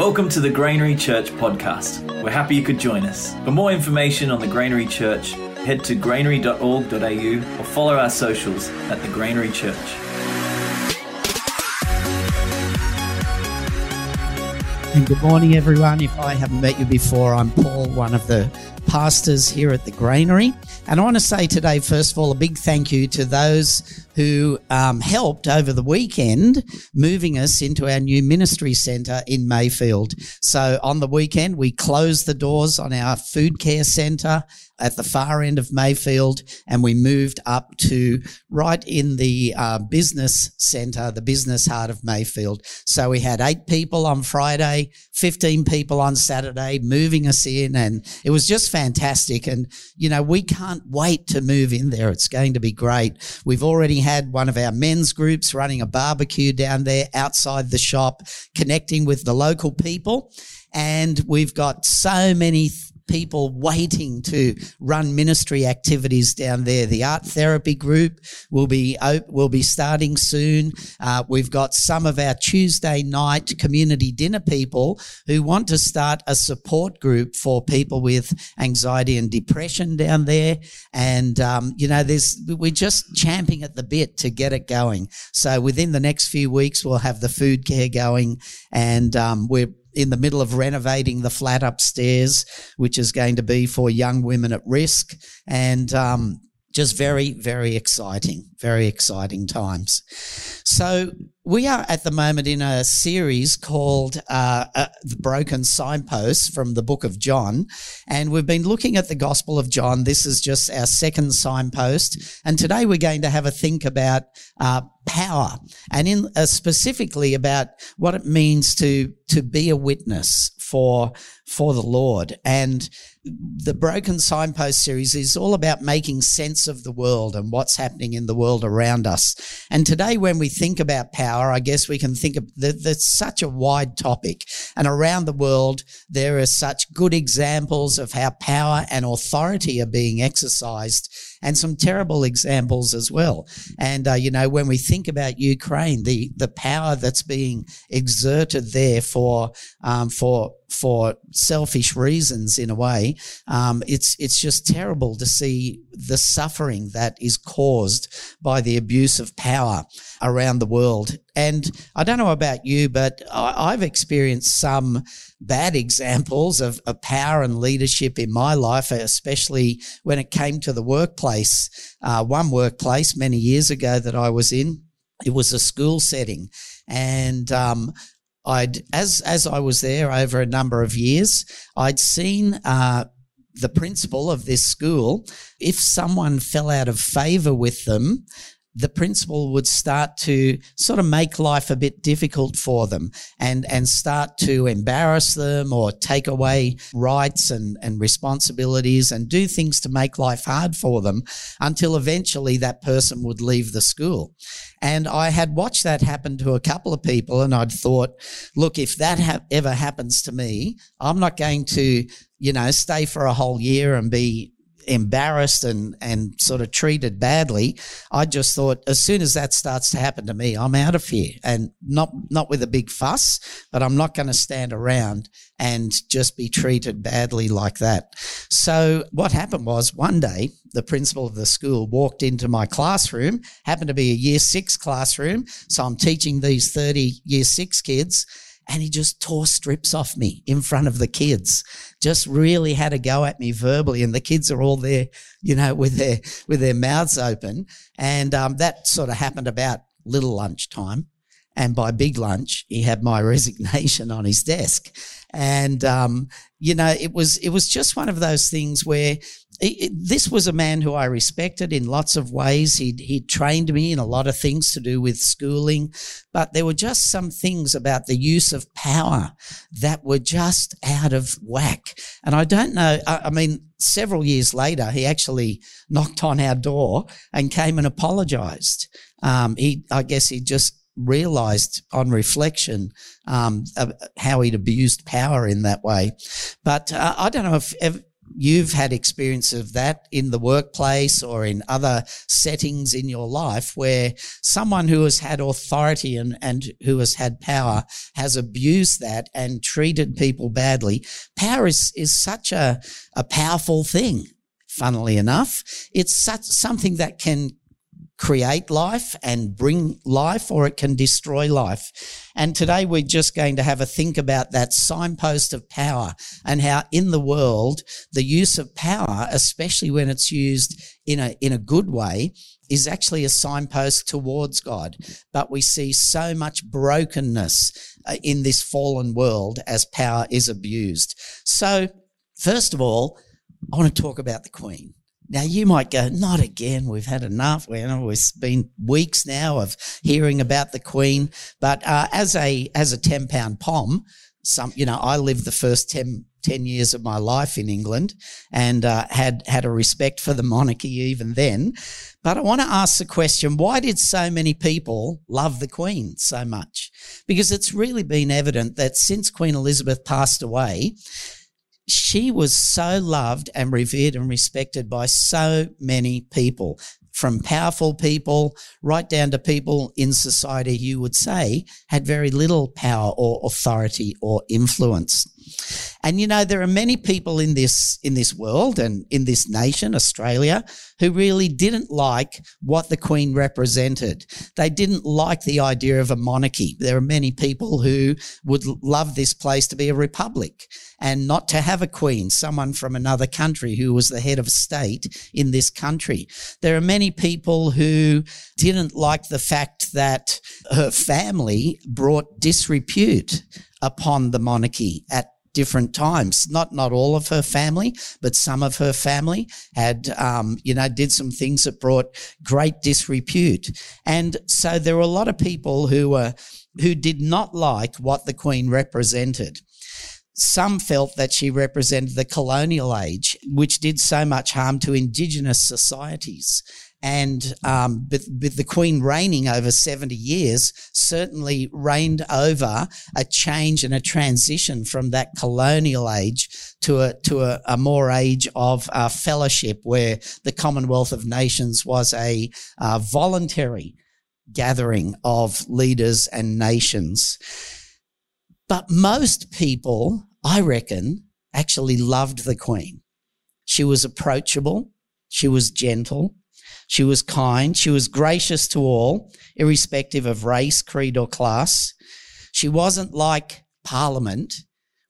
Welcome to the Granary Church podcast. We're happy you could join us. For more information on the Granary Church, head to granary.org.au or follow our socials at the Granary Church. And good morning, everyone. If I haven't met you before, I'm Paul, one of the pastors here at the Granary. And I want to say today, first of all, a big thank you to those who um, helped over the weekend moving us into our new ministry centre in Mayfield. So on the weekend, we closed the doors on our food care centre at the far end of Mayfield, and we moved up to right in the uh, business centre, the business heart of Mayfield. So we had eight people on Friday, 15 people on Saturday moving us in, and it was just fantastic. And, you know, we can't wait to move in there. It's going to be great. We've already had one of our men's groups running a barbecue down there outside the shop, connecting with the local people. And we've got so many people waiting to run ministry activities down there. The art therapy group will be will be starting soon. Uh, we've got some of our Tuesday night community dinner people who want to start a support group for people with anxiety and depression down there. And um, you know, there's we're just champing at the bit to get it going. So within the next few weeks, we'll have the food care going, and um, we're in the middle of renovating the flat upstairs, which is going to be for young women at risk. And um, just very, very exciting, very exciting times. So we are at the moment in a series called uh, uh, The Broken Signposts from the book of John. And we've been looking at the Gospel of John. This is just our second signpost. And today we're going to have a think about uh, power and in uh, specifically about what it means to, to be a witness for, for the Lord. And the Broken Signpost series is all about making sense of the world and what's happening in the world around us. And today, when we think about power, I guess we can think of that that's such a wide topic. And around the world, there are such good examples of how power and authority are being exercised and some terrible examples as well. And uh, you know, when we think about Ukraine, the the power that's being exerted there for um, for for selfish reasons in a way, um, it's it's just terrible to see the suffering that is caused by the abuse of power around the world. And I don't know about you, but I, have experienced some bad examples of, of, power and leadership in my life, especially when it came to the workplace. Uh, one workplace many years ago that I was in, it was a school setting. And um, I'd as as I was there over a number of years, I'd seen uh, the principal of this school. If someone fell out of favour with them, the principal would start to sort of make life a bit difficult for them and, and start to embarrass them or take away rights and, and responsibilities and do things to make life hard for them until eventually that person would leave the school. And I had watched that happen to a couple of people and I'd thought, look, if that ha- ever happens to me, I'm not going to, you know, stay for a whole year and be embarrassed and, and sort of treated badly, I just thought as soon as that starts to happen to me, I'm out of here and not, not with a big fuss, but I'm not going to stand around and just be treated badly like that. So what happened was one day, the principal of the school walked into my classroom, happened to be a year six classroom. So I'm teaching these 30 year six kids and he just tore strips off me in front of the kids. Just really had a go at me verbally, and the kids are all there, you know, with their with their mouths open. And um, that sort of happened about little lunchtime. And by big lunch, he had my resignation on his desk. And um, you know, it was it was just one of those things where this was a man who I respected in lots of ways. He'd, he trained me in a lot of things to do with schooling, but there were just some things about the use of power that were just out of whack. And I don't know, I, I mean, several years later, he actually knocked on our door and came and apologized. Um, he, I guess he just realized on reflection um, how he'd abused power in that way. But uh, I don't know if, if you've had experience of that in the workplace or in other settings in your life where someone who has had authority and, and who has had power has abused that and treated people badly. Power is, is such a, a powerful thing. Funnily enough, it's such something that can create life and bring life or it can destroy life. And today we're just going to have a think about that signpost of power and how in the world, the use of power, especially when it's used in a, in a good way, is actually a signpost towards God. But we see so much brokenness uh, in this fallen world as power is abused. So first of all, I want to talk about the Queen. Now you might go, not again. We've had enough. We, know, it's been weeks now of hearing about the Queen. But uh, as a as a ten pound pom, some you know, I lived the first 10, 10 years of my life in England and uh, had had a respect for the monarchy even then. But I want to ask the question: Why did so many people love the Queen so much? Because it's really been evident that since Queen Elizabeth passed away she was so loved and revered and respected by so many people, from powerful people right down to people in society you would say had very little power or authority or influence. And you know, there are many people in this, in this world and in this nation, Australia, who really didn't like what the Queen represented. They didn't like the idea of a monarchy. There are many people who would love this place to be a republic and not to have a queen, someone from another country who was the head of state in this country. There are many people who didn't like the fact that her family brought disrepute upon the monarchy at different times. Not not all of her family, but some of her family had, um, you know, did some things that brought great disrepute. And so there were a lot of people who were who did not like what the Queen represented. Some felt that she represented the colonial age, which did so much harm to indigenous societies and um, but, but, the Queen reigning over 70 years certainly reigned over a change and a transition from that colonial age to a to a, a more age of uh, fellowship, where the Commonwealth of Nations was a uh, voluntary gathering of leaders and nations. But most people, I reckon, actually loved the Queen. She was approachable. She was gentle. She was kind. She was gracious to all, irrespective of race, creed, or class. She wasn't like Parliament,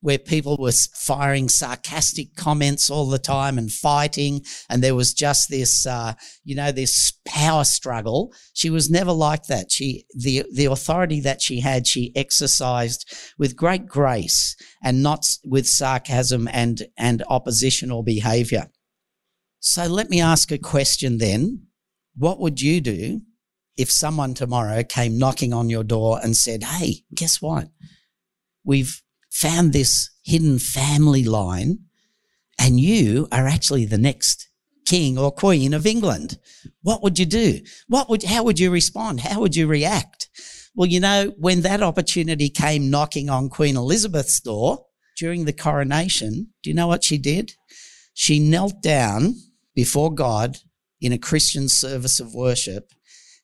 where people were firing sarcastic comments all the time and fighting, and there was just this, uh, you know, this power struggle. She was never like that. She, the the authority that she had, she exercised with great grace and not with sarcasm and and oppositional behaviour. So let me ask a question then. What would you do if someone tomorrow came knocking on your door and said, Hey, guess what? We've found this hidden family line and you are actually the next king or queen of England. What would you do? What would, how would you respond? How would you react? Well, you know, when that opportunity came knocking on Queen Elizabeth's door during the coronation, do you know what she did? She knelt down before God in a Christian service of worship,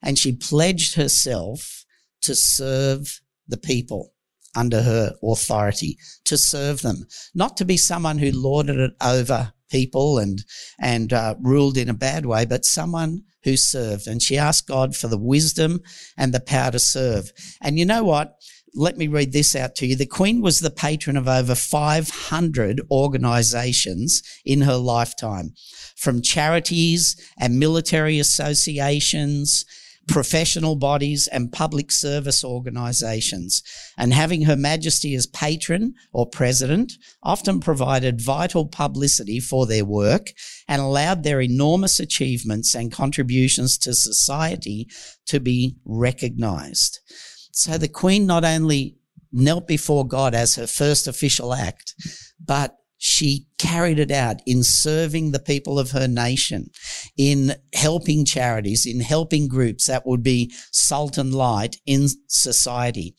and she pledged herself to serve the people under her authority, to serve them, not to be someone who lorded it over people and and uh, ruled in a bad way, but someone who served. And she asked God for the wisdom and the power to serve. And you know what? Let me read this out to you. The Queen was the patron of over 500 organizations in her lifetime, from charities and military associations, professional bodies, and public service organizations. And having Her Majesty as patron or president often provided vital publicity for their work and allowed their enormous achievements and contributions to society to be recognized. So the Queen not only knelt before God as her first official act, but she carried it out in serving the people of her nation, in helping charities, in helping groups that would be salt and light in society.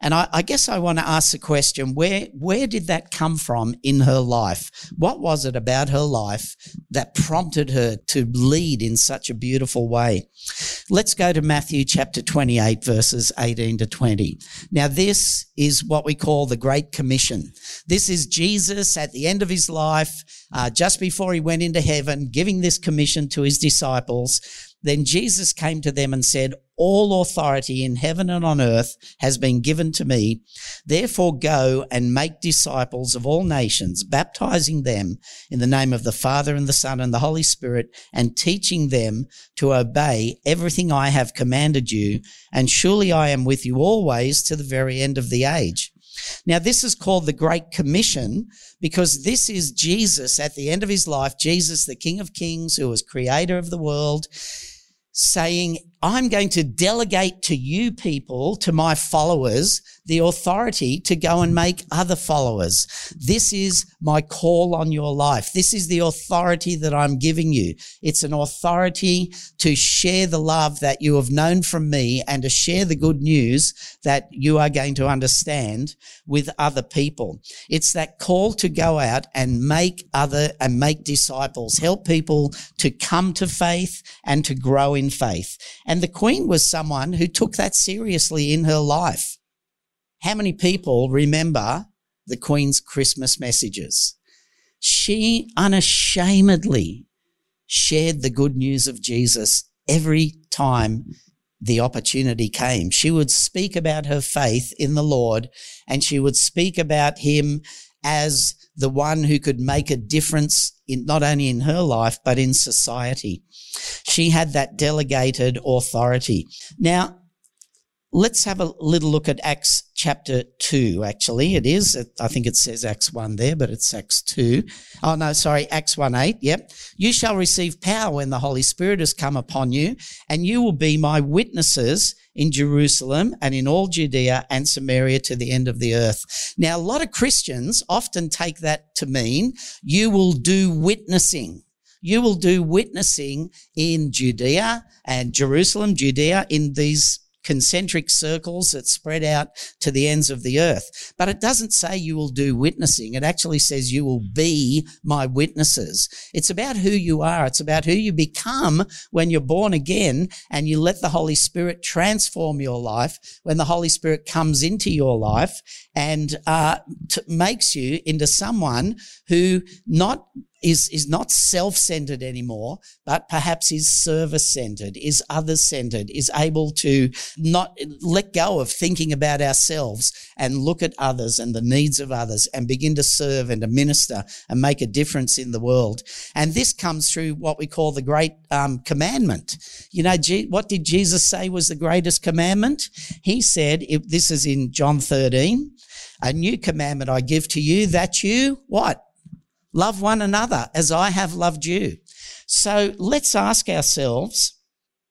And I, I, guess I want to ask the question, where, where did that come from in her life? What was it about her life that prompted her to lead in such a beautiful way? Let's go to Matthew chapter 28 verses 18 to 20. Now this is what we call the Great Commission. This is Jesus at the end of his life, uh, just before he went into heaven, giving this commission to his disciples. Then Jesus came to them and said, All authority in heaven and on earth has been given to me. Therefore go and make disciples of all nations, baptizing them in the name of the Father and the Son and the Holy Spirit, and teaching them to obey everything I have commanded you. And surely I am with you always to the very end of the age. Now, this is called the Great Commission because this is Jesus at the end of his life, Jesus, the King of Kings, who was creator of the world saying, I'm going to delegate to you people, to my followers, the authority to go and make other followers. This is my call on your life. This is the authority that I'm giving you. It's an authority to share the love that you have known from me and to share the good news that you are going to understand with other people. It's that call to go out and make other and make disciples, help people to come to faith and to grow in faith. And the Queen was someone who took that seriously in her life. How many people remember the Queen's Christmas messages? She unashamedly shared the good news of Jesus every time the opportunity came. She would speak about her faith in the Lord and she would speak about him as the one who could make a difference in not only in her life, but in society. She had that delegated authority. Now, let's have a little look at Acts chapter 2, actually. It is. I think it says Acts 1 there, but it's Acts 2. Oh, no, sorry, Acts 1 8. Yep. You shall receive power when the Holy Spirit has come upon you, and you will be my witnesses in Jerusalem and in all Judea and Samaria to the end of the earth. Now, a lot of Christians often take that to mean you will do witnessing you will do witnessing in Judea and Jerusalem, Judea, in these concentric circles that spread out to the ends of the earth. But it doesn't say you will do witnessing. It actually says you will be my witnesses. It's about who you are. It's about who you become when you're born again and you let the Holy Spirit transform your life. When the Holy Spirit comes into your life and uh, t- makes you into someone who not is, is not self-centered anymore, but perhaps is service-centered, is others-centered, is able to not let go of thinking about ourselves and look at others and the needs of others and begin to serve and to minister and make a difference in the world. And this comes through what we call the great um, commandment. You know, G- what did Jesus say was the greatest commandment? He said, if, this is in John 13, a new commandment I give to you that you, what? Love one another as I have loved you. So let's ask ourselves,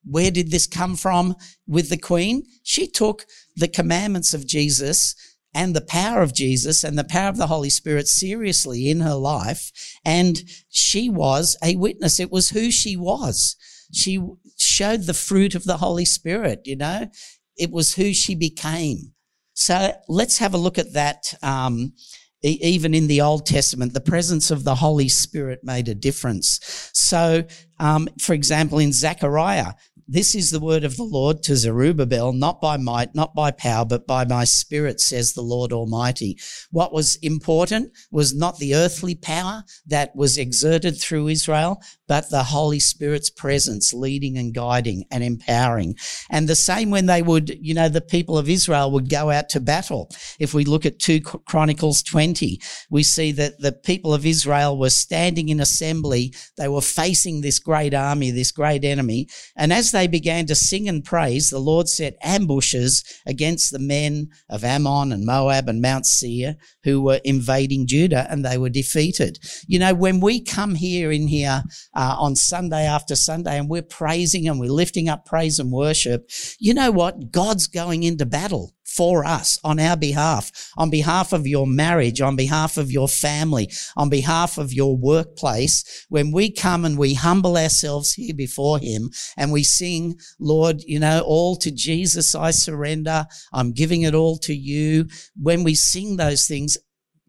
where did this come from with the Queen? She took the commandments of Jesus and the power of Jesus and the power of the Holy Spirit seriously in her life. And she was a witness. It was who she was. She showed the fruit of the Holy Spirit, you know, it was who she became. So let's have a look at that um, even in the Old Testament, the presence of the Holy Spirit made a difference. So, um, for example, in Zechariah, this is the word of the Lord to Zerubbabel, not by might, not by power, but by my spirit, says the Lord Almighty. What was important was not the earthly power that was exerted through Israel, but the Holy Spirit's presence leading and guiding and empowering. And the same when they would, you know, the people of Israel would go out to battle. If we look at 2 Chronicles 20, we see that the people of Israel were standing in assembly. They were facing this great army, this great enemy. And as they began to sing and praise, the Lord set ambushes against the men of Ammon and Moab and Mount Seir who were invading Judah and they were defeated. You know, when we come here in here, uh, on Sunday after Sunday and we're praising and we're lifting up praise and worship, you know what? God's going into battle for us on our behalf, on behalf of your marriage, on behalf of your family, on behalf of your workplace. When we come and we humble ourselves here before him and we sing, Lord, you know, all to Jesus I surrender. I'm giving it all to you. When we sing those things,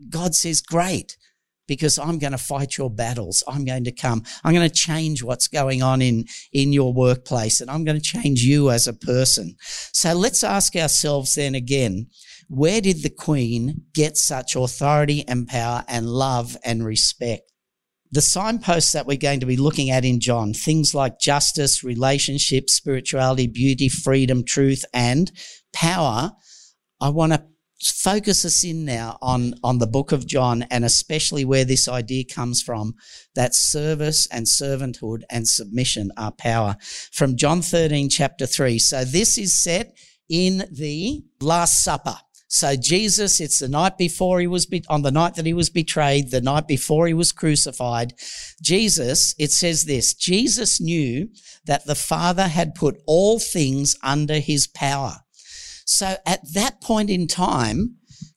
God says, great because I'm going to fight your battles. I'm going to come. I'm going to change what's going on in, in your workplace and I'm going to change you as a person. So let's ask ourselves then again, where did the Queen get such authority and power and love and respect? The signposts that we're going to be looking at in John, things like justice, relationship, spirituality, beauty, freedom, truth, and power, I want to focus us in now on, on the book of John and especially where this idea comes from that service and servanthood and submission are power. From John 13, chapter 3. So this is set in the Last Supper. So Jesus, it's the night before he was, be- on the night that he was betrayed, the night before he was crucified. Jesus, it says this, Jesus knew that the Father had put all things under his power. So at that point in time,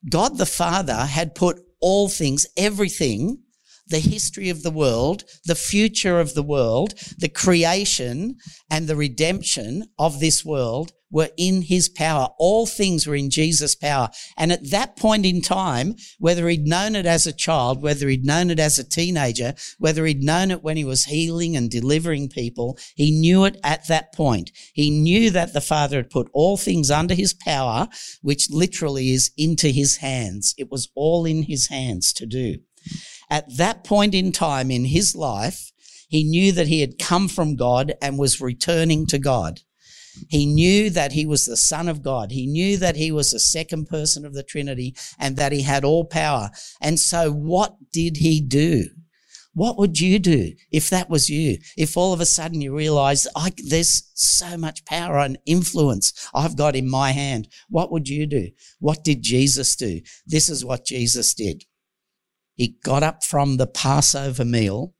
God the Father had put all things, everything, the history of the world, the future of the world, the creation and the redemption of this world were in his power. All things were in Jesus' power. And at that point in time, whether he'd known it as a child, whether he'd known it as a teenager, whether he'd known it when he was healing and delivering people, he knew it at that point. He knew that the Father had put all things under his power, which literally is into his hands. It was all in his hands to do. At that point in time in his life, he knew that he had come from God and was returning to God. He knew that he was the Son of God. He knew that he was the second person of the Trinity and that he had all power. And so what did he do? What would you do if that was you? If all of a sudden you realize there's so much power and influence I've got in my hand. What would you do? What did Jesus do? This is what Jesus did. He got up from the Passover meal,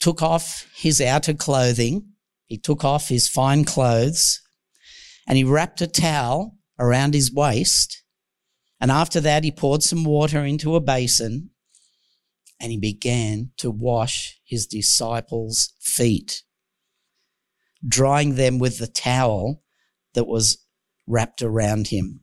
took off his outer clothing, he took off his fine clothes and he wrapped a towel around his waist. And after that, he poured some water into a basin and he began to wash his disciples' feet, drying them with the towel that was wrapped around him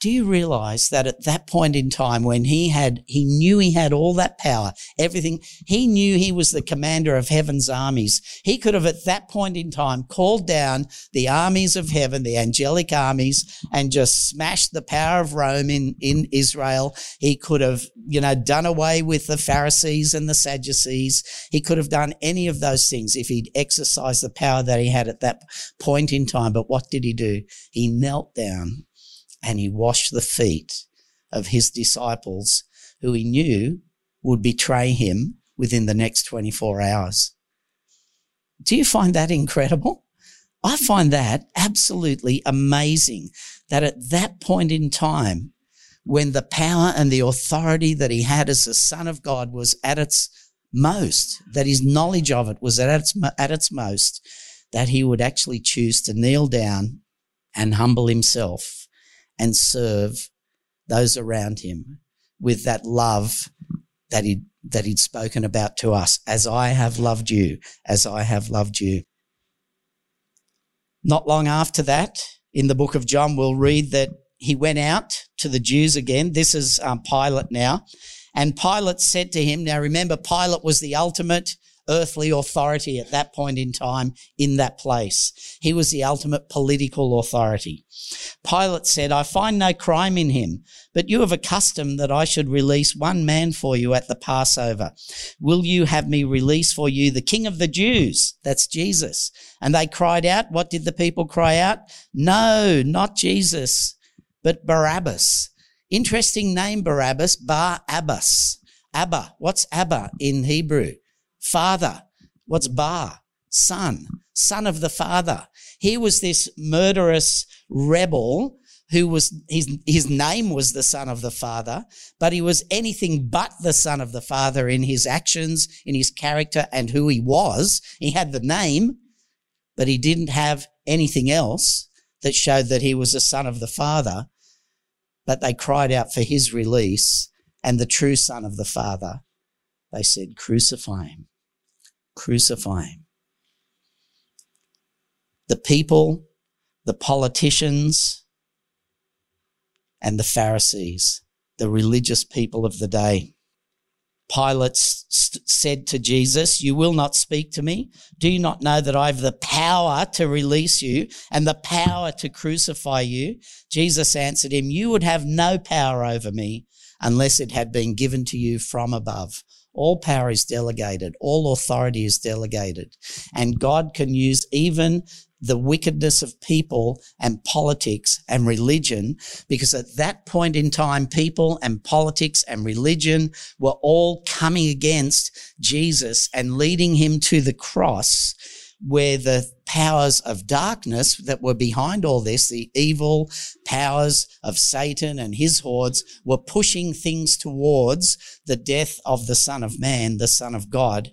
do you realize that at that point in time when he had, he knew he had all that power, everything, he knew he was the commander of heaven's armies. He could have at that point in time called down the armies of heaven, the angelic armies, and just smashed the power of Rome in, in Israel. He could have, you know, done away with the Pharisees and the Sadducees. He could have done any of those things if he'd exercised the power that he had at that point in time. But what did he do? He knelt down and he washed the feet of his disciples who he knew would betray him within the next 24 hours. Do you find that incredible? I find that absolutely amazing that at that point in time, when the power and the authority that he had as the Son of God was at its most, that his knowledge of it was at its, at its most, that he would actually choose to kneel down and humble himself and serve those around him with that love that he that he'd spoken about to us. As I have loved you as I have loved you. Not long after that in the book of John we'll read that he went out to the Jews again. This is um, Pilate now. And Pilate said to him now remember Pilate was the ultimate earthly authority at that point in time in that place. He was the ultimate political authority. Pilate said, I find no crime in him, but you have a custom that I should release one man for you at the Passover. Will you have me release for you the King of the Jews? That's Jesus. And they cried out. What did the people cry out? No, not Jesus, but Barabbas. Interesting name, Barabbas, Bar Abbas. Abba. What's Abba in Hebrew? Father. What's mm. Bar? Son. Son of the Father. He was this murderous rebel who was his his name was the son of the father but he was anything but the son of the father in his actions in his character and who he was he had the name but he didn't have anything else that showed that he was a son of the Father, but they cried out for his release and the true son of the Father. They said, Crucify him. Crucify him. The people, the politicians, and the Pharisees, the religious people of the day, Pilate st- said to Jesus, You will not speak to me? Do you not know that I have the power to release you and the power to crucify you? Jesus answered him, You would have no power over me unless it had been given to you from above. All power is delegated. All authority is delegated. And God can use even the wickedness of people and politics and religion, because at that point in time, people and politics and religion were all coming against Jesus and leading him to the cross where the powers of darkness that were behind all this, the evil powers of Satan and his hordes, were pushing things towards the death of the Son of Man, the Son of God.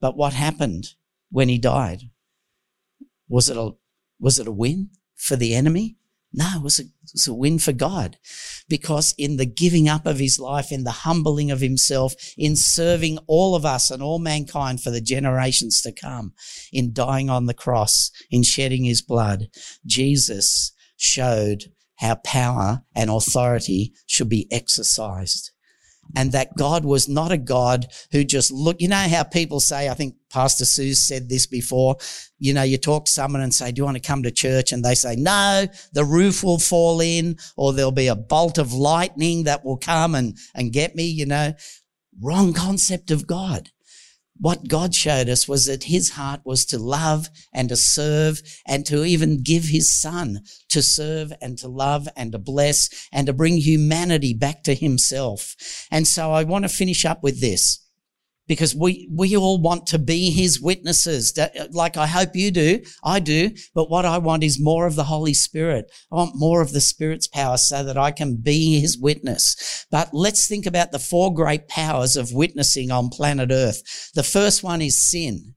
But what happened when he died? Was it a, was it a win for the enemy? No, it was, a, it was a win for God because in the giving up of his life, in the humbling of himself, in serving all of us and all mankind for the generations to come, in dying on the cross, in shedding his blood, Jesus showed how power and authority should be exercised and that God was not a God who just look. You know how people say, I think Pastor Sue said this before. You know, you talk to someone and say, Do you want to come to church? And they say, No, the roof will fall in, or there'll be a bolt of lightning that will come and, and get me, you know. Wrong concept of God what God showed us was that his heart was to love and to serve and to even give his son to serve and to love and to bless and to bring humanity back to himself. And so I want to finish up with this because we, we all want to be his witnesses. Like I hope you do. I do. But what I want is more of the Holy Spirit. I want more of the Spirit's power so that I can be his witness. But let's think about the four great powers of witnessing on planet earth. The first one is sin.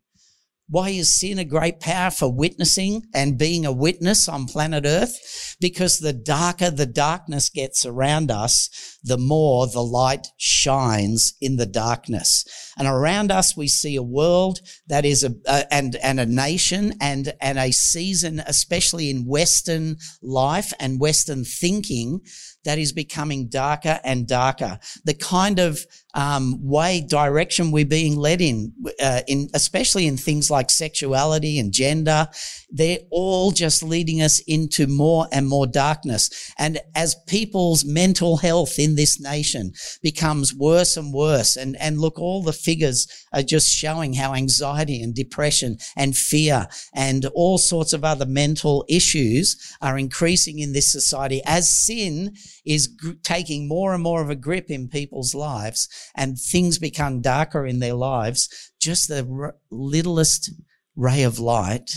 Why is sin a great power for witnessing and being a witness on planet Earth? Because the darker the darkness gets around us, the more the light shines in the darkness. And around us, we see a world that is a, and, and a nation and, and a season, especially in Western life and Western thinking that is becoming darker and darker. The kind of um, way, direction we're being led in, uh, in especially in things like sexuality and gender, they're all just leading us into more and more darkness. And as people's mental health in this nation becomes worse and worse, and, and look, all the figures are just showing how anxiety and depression and fear and all sorts of other mental issues are increasing in this society as sin is gr- taking more and more of a grip in people's lives and things become darker in their lives. Just the r- littlest ray of light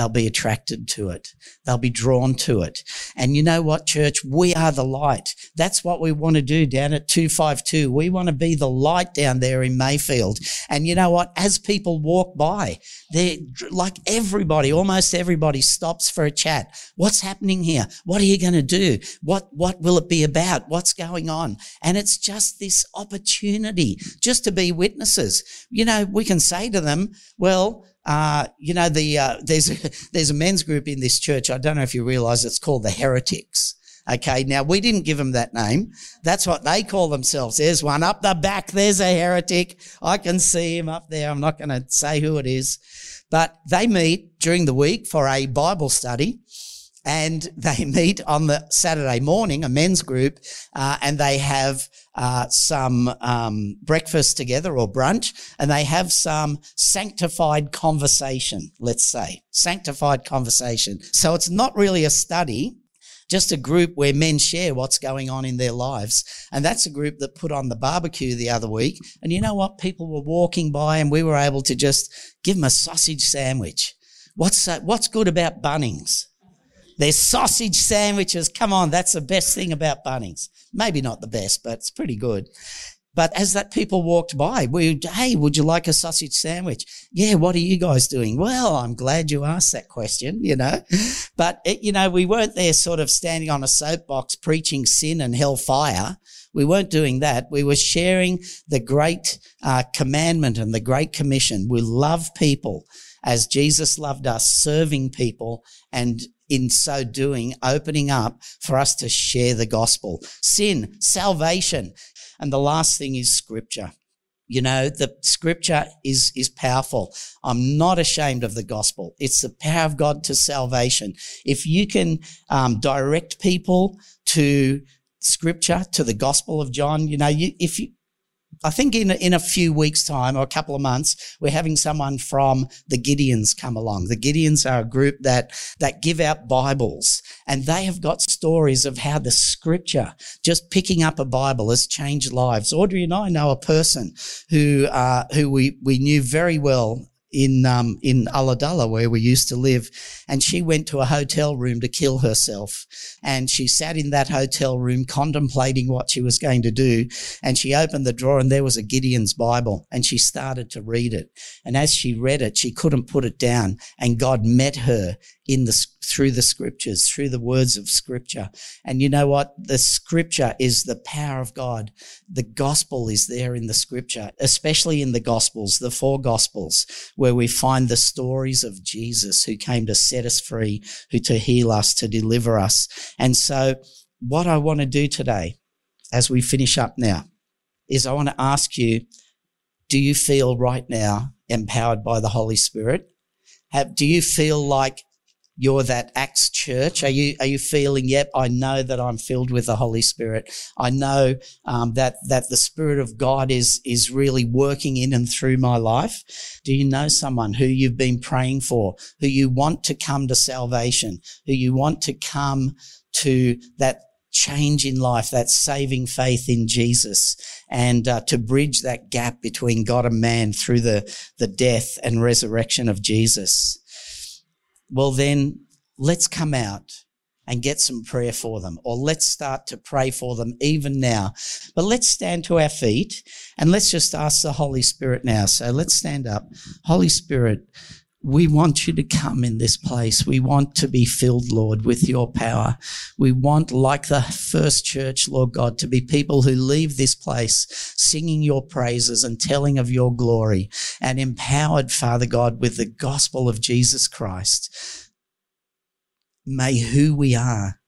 they'll be attracted to it. They'll be drawn to it. And you know what, church? We are the light. That's what we want to do down at 252. We want to be the light down there in Mayfield. And you know what? As people walk by, they're like everybody, almost everybody stops for a chat. What's happening here? What are you going to do? What, what will it be about? What's going on? And it's just this opportunity just to be witnesses. You know, we can say to them, well, uh, you know, the uh, there's a, there's a men's group in this church. I don't know if you realise it's called the Heretics. Okay, now we didn't give them that name. That's what they call themselves. There's one up the back. There's a heretic. I can see him up there. I'm not going to say who it is, but they meet during the week for a Bible study and they meet on the Saturday morning, a men's group, uh, and they have uh, some um, breakfast together or brunch, and they have some sanctified conversation. Let's say sanctified conversation. So it's not really a study. Just a group where men share what's going on in their lives. And that's a group that put on the barbecue the other week. And you know what? People were walking by and we were able to just give them a sausage sandwich. What's, uh, what's good about Bunnings? There's sausage sandwiches. Come on, that's the best thing about Bunnings. Maybe not the best, but it's pretty good. But as that people walked by, we, hey, would you like a sausage sandwich? Yeah, what are you guys doing? Well, I'm glad you asked that question, you know. But, it, you know, we weren't there sort of standing on a soapbox preaching sin and hellfire. We weren't doing that. We were sharing the great uh, commandment and the great commission. We love people as Jesus loved us, serving people and in so doing, opening up for us to share the gospel. Sin, salvation. And the last thing is scripture. You know, the scripture is, is powerful. I'm not ashamed of the gospel. It's the power of God to salvation. If you can um, direct people to scripture, to the gospel of John, you know, you, if you, I think in in a few weeks' time or a couple of months, we're having someone from the Gideons come along. The Gideons are a group that that give out Bibles, and they have got stories of how the Scripture, just picking up a Bible, has changed lives. Audrey and I know a person who uh, who we we knew very well in um, in Ulladulla, where we used to live, and she went to a hotel room to kill herself. And she sat in that hotel room contemplating what she was going to do. And she opened the drawer, and there was a Gideon's Bible, and she started to read it. And as she read it, she couldn't put it down, and God met her in the through the scriptures, through the words of scripture. And you know what? The scripture is the power of God. The gospel is there in the scripture, especially in the gospels, the four gospels, where we find the stories of Jesus who came to set us free, who to heal us, to deliver us. And so what I want to do today, as we finish up now, is I want to ask you, do you feel right now empowered by the Holy Spirit? Have, do you feel like you're that Acts church? Are you are you feeling? Yep, I know that I'm filled with the Holy Spirit. I know um, that that the Spirit of God is is really working in and through my life. Do you know someone who you've been praying for, who you want to come to salvation, who you want to come to that change in life, that saving faith in Jesus, and uh, to bridge that gap between God and man through the the death and resurrection of Jesus? Well, then let's come out and get some prayer for them, or let's start to pray for them even now. But let's stand to our feet and let's just ask the Holy Spirit now. So let's stand up. Holy Spirit, we want you to come in this place. We want to be filled, Lord, with your power. We want, like the first church, Lord God, to be people who leave this place singing your praises and telling of your glory and empowered, Father God, with the gospel of Jesus Christ. May who we are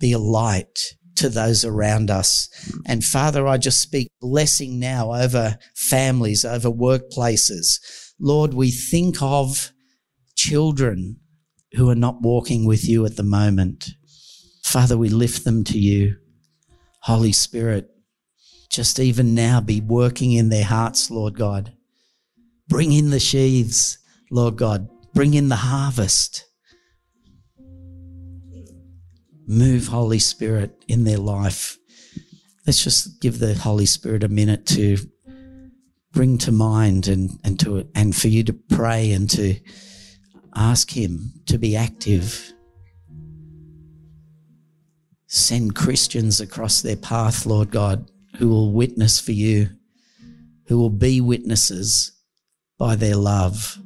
be a light to those around us. And Father, I just speak blessing now over families, over workplaces Lord, we think of children who are not walking with you at the moment. Father, we lift them to you. Holy Spirit, just even now be working in their hearts, Lord God. Bring in the sheaves, Lord God. Bring in the harvest. Move, Holy Spirit, in their life. Let's just give the Holy Spirit a minute to bring to mind and, and to and for you to pray and to ask him to be active. Send Christians across their path, Lord God, who will witness for you, who will be witnesses by their love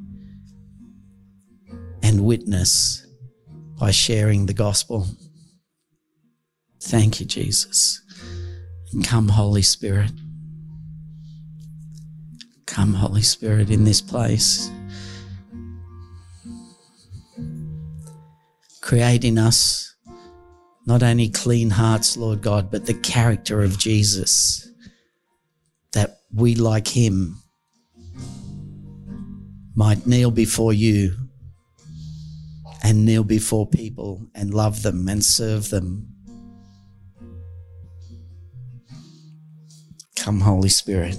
and witness by sharing the gospel. Thank you, Jesus. And come, Holy Spirit. Come, Holy Spirit, in this place. Create in us not only clean hearts, Lord God, but the character of Jesus, that we, like Him, might kneel before you and kneel before people and love them and serve them. Come, Holy Spirit.